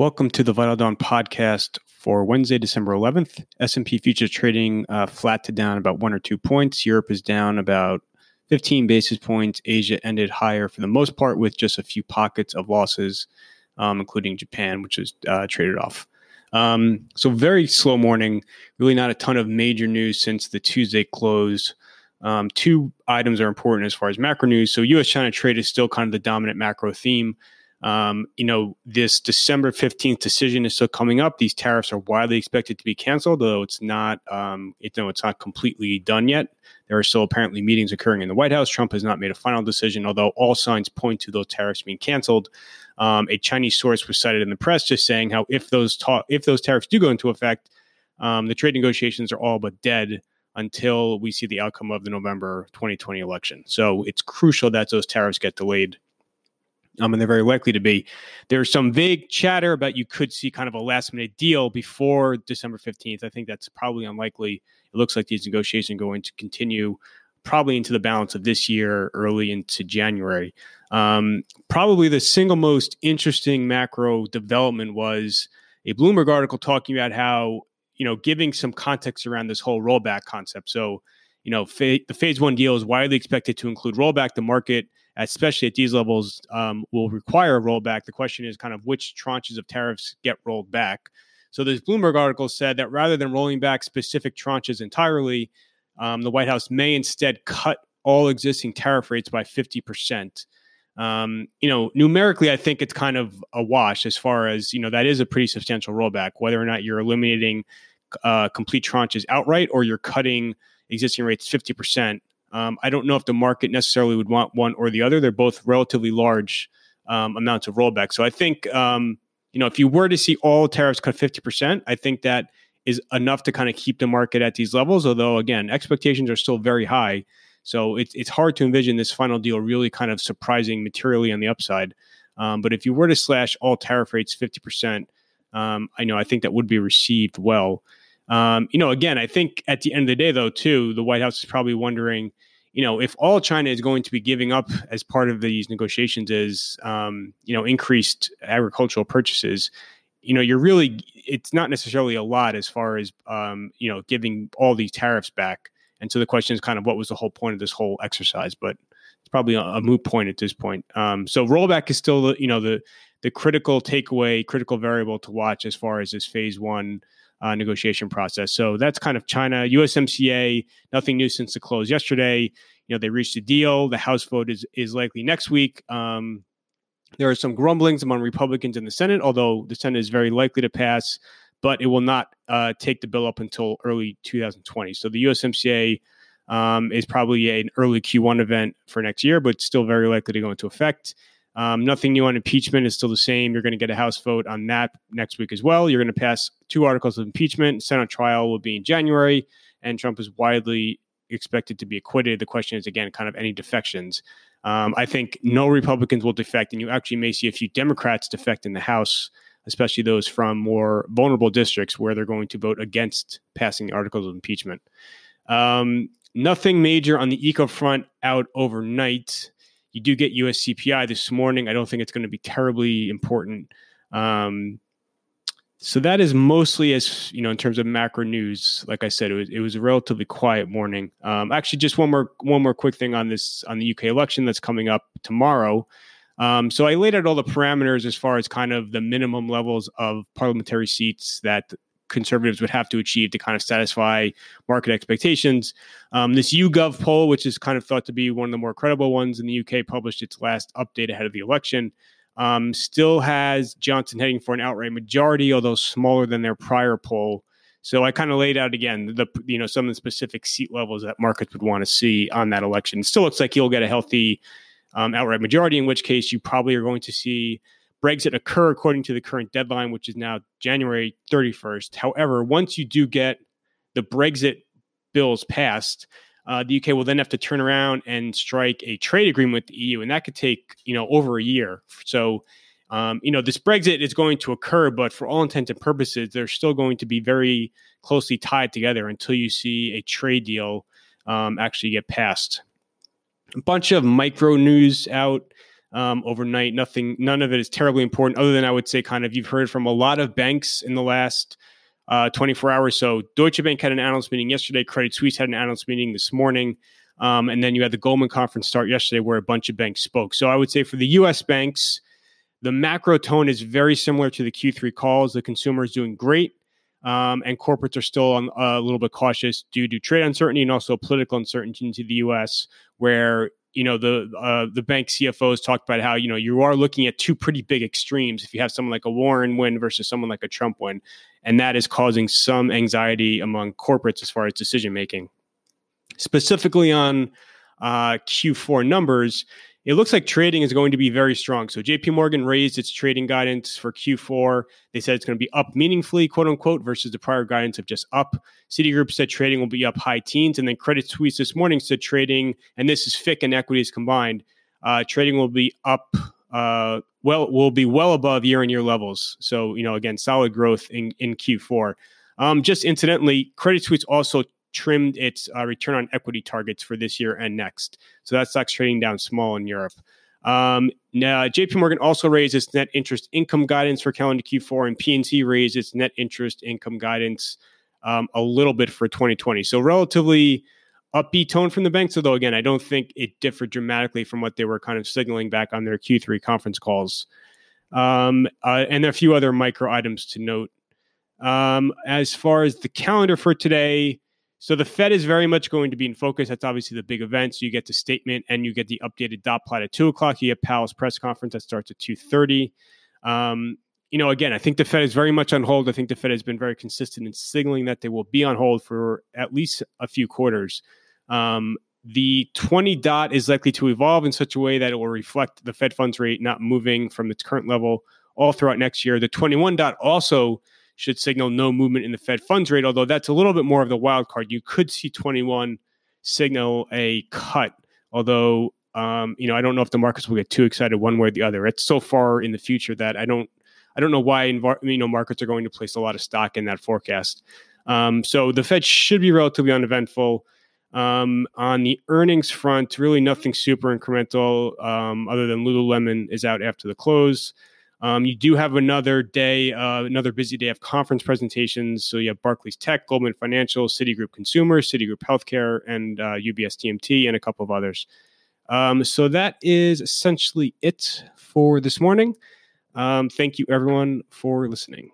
Welcome to the Vital Dawn podcast for Wednesday, December 11th. S&P futures trading uh, flat to down about one or two points. Europe is down about 15 basis points. Asia ended higher for the most part with just a few pockets of losses, um, including Japan, which was uh, traded off. Um, so very slow morning. Really not a ton of major news since the Tuesday close. Um, two items are important as far as macro news. So U.S.-China trade is still kind of the dominant macro theme. Um, you know, this December 15th decision is still coming up. These tariffs are widely expected to be canceled, though it's not, um, it, no, it's not completely done yet. There are still apparently meetings occurring in the White House. Trump has not made a final decision, although all signs point to those tariffs being canceled. Um, a Chinese source was cited in the press just saying how if those ta- if those tariffs do go into effect, um, the trade negotiations are all but dead until we see the outcome of the November 2020 election. So it's crucial that those tariffs get delayed um, and they're very likely to be. There's some vague chatter about you could see kind of a last minute deal before December 15th. I think that's probably unlikely. It looks like these negotiations are going to continue probably into the balance of this year, early into January. Um, probably the single most interesting macro development was a Bloomberg article talking about how, you know, giving some context around this whole rollback concept. So, you know, fa- the phase one deal is widely expected to include rollback. The market especially at these levels, um, will require a rollback. The question is kind of which tranches of tariffs get rolled back. So this Bloomberg article said that rather than rolling back specific tranches entirely, um, the White House may instead cut all existing tariff rates by 50%. Um, you know, numerically, I think it's kind of a wash as far as, you know, that is a pretty substantial rollback, whether or not you're eliminating uh, complete tranches outright or you're cutting existing rates 50%. Um, I don't know if the market necessarily would want one or the other. They're both relatively large um, amounts of rollback. So I think, um, you know, if you were to see all tariffs cut 50%, I think that is enough to kind of keep the market at these levels. Although, again, expectations are still very high. So it's, it's hard to envision this final deal really kind of surprising materially on the upside. Um, but if you were to slash all tariff rates 50%, um, I know I think that would be received well. Um, you know, again, I think at the end of the day, though, too, the White House is probably wondering, you know, if all China is going to be giving up as part of these negotiations is, um, you know, increased agricultural purchases, you know, you're really, it's not necessarily a lot as far as, um, you know, giving all these tariffs back. And so the question is kind of what was the whole point of this whole exercise? But it's probably a, a moot point at this point. Um, so rollback is still, you know, the the critical takeaway, critical variable to watch as far as this phase one uh, negotiation process. So that's kind of China. USMCA, nothing new since the close yesterday. You know, they reached a deal. The House vote is is likely next week. Um, there are some grumblings among Republicans in the Senate, although the Senate is very likely to pass, but it will not uh, take the bill up until early 2020. So the USMCA um, is probably an early Q1 event for next year, but still very likely to go into effect. Um, nothing new on impeachment is still the same. You're going to get a House vote on that next week as well. You're going to pass two articles of impeachment. Senate trial will be in January, and Trump is widely expected to be acquitted. The question is again, kind of any defections. Um, I think no Republicans will defect, and you actually may see a few Democrats defect in the House, especially those from more vulnerable districts where they're going to vote against passing the articles of impeachment. Um, nothing major on the eco front out overnight. You do get US CPI this morning. I don't think it's going to be terribly important. Um, so that is mostly as you know in terms of macro news. Like I said, it was it was a relatively quiet morning. Um, actually, just one more one more quick thing on this on the UK election that's coming up tomorrow. Um, so I laid out all the parameters as far as kind of the minimum levels of parliamentary seats that conservatives would have to achieve to kind of satisfy market expectations. Um, this YouGov poll, which is kind of thought to be one of the more credible ones in the UK, published its last update ahead of the election. Um, still has Johnson heading for an outright majority, although smaller than their prior poll. So I kind of laid out again the you know some of the specific seat levels that markets would want to see on that election. Still looks like he'll get a healthy um, outright majority, in which case you probably are going to see Brexit occur according to the current deadline, which is now January 31st. However, once you do get the Brexit bills passed, uh, the UK will then have to turn around and strike a trade agreement with the EU, and that could take you know over a year. So, um, you know, this Brexit is going to occur, but for all intents and purposes, they're still going to be very closely tied together until you see a trade deal um, actually get passed. A bunch of micro news out. Um, overnight. Nothing, none of it is terribly important, other than I would say, kind of, you've heard from a lot of banks in the last uh, 24 hours. So Deutsche Bank had an analyst meeting yesterday. Credit Suisse had an analyst meeting this morning. Um, and then you had the Goldman conference start yesterday where a bunch of banks spoke. So I would say for the US banks, the macro tone is very similar to the Q3 calls. The consumer is doing great. Um, and corporates are still on, uh, a little bit cautious due to trade uncertainty and also political uncertainty into the U.S., where you know the uh, the bank CFOs talked about how you know you are looking at two pretty big extremes if you have someone like a Warren win versus someone like a Trump win, and that is causing some anxiety among corporates as far as decision making. Specifically on uh, Q4 numbers, it looks like trading is going to be very strong. So JP Morgan raised its trading guidance for Q4. They said it's going to be up meaningfully, quote unquote, versus the prior guidance of just up. Citigroup said trading will be up high teens. And then Credit Suisse this morning said trading, and this is FICC and equities combined, uh, trading will be up uh, well will be well above year on year levels. So, you know, again, solid growth in, in Q4. Um, just incidentally, Credit Suisse also trimmed its uh, return on equity targets for this year and next. So that stocks trading down small in Europe. Um, now, JP Morgan also raised its net interest income guidance for calendar Q4, and PNC raised its net interest income guidance um, a little bit for 2020. So, relatively upbeat tone from the banks, although, again, I don't think it differed dramatically from what they were kind of signaling back on their Q3 conference calls. Um, uh, and a few other micro items to note. Um, as far as the calendar for today, so the Fed is very much going to be in focus. That's obviously the big event. So you get the statement and you get the updated dot plot at two o'clock. You get Powell's press conference that starts at two thirty. Um, you know, again, I think the Fed is very much on hold. I think the Fed has been very consistent in signaling that they will be on hold for at least a few quarters. Um, the 20 dot is likely to evolve in such a way that it will reflect the Fed funds rate not moving from its current level all throughout next year. The 21 dot also should signal no movement in the Fed funds rate, although that's a little bit more of the wild card. You could see 21 signal a cut, although um, you know I don't know if the markets will get too excited one way or the other. It's so far in the future that I don't I don't know why you know markets are going to place a lot of stock in that forecast. Um, so the Fed should be relatively uneventful. Um, on the earnings front, really nothing super incremental um, other than Lululemon is out after the close. Um, you do have another day, uh, another busy day of conference presentations. So you have Barclays Tech, Goldman Financial, Citigroup Consumer, Citigroup Healthcare, and uh, UBS TMT, and a couple of others. Um, so that is essentially it for this morning. Um, thank you, everyone, for listening.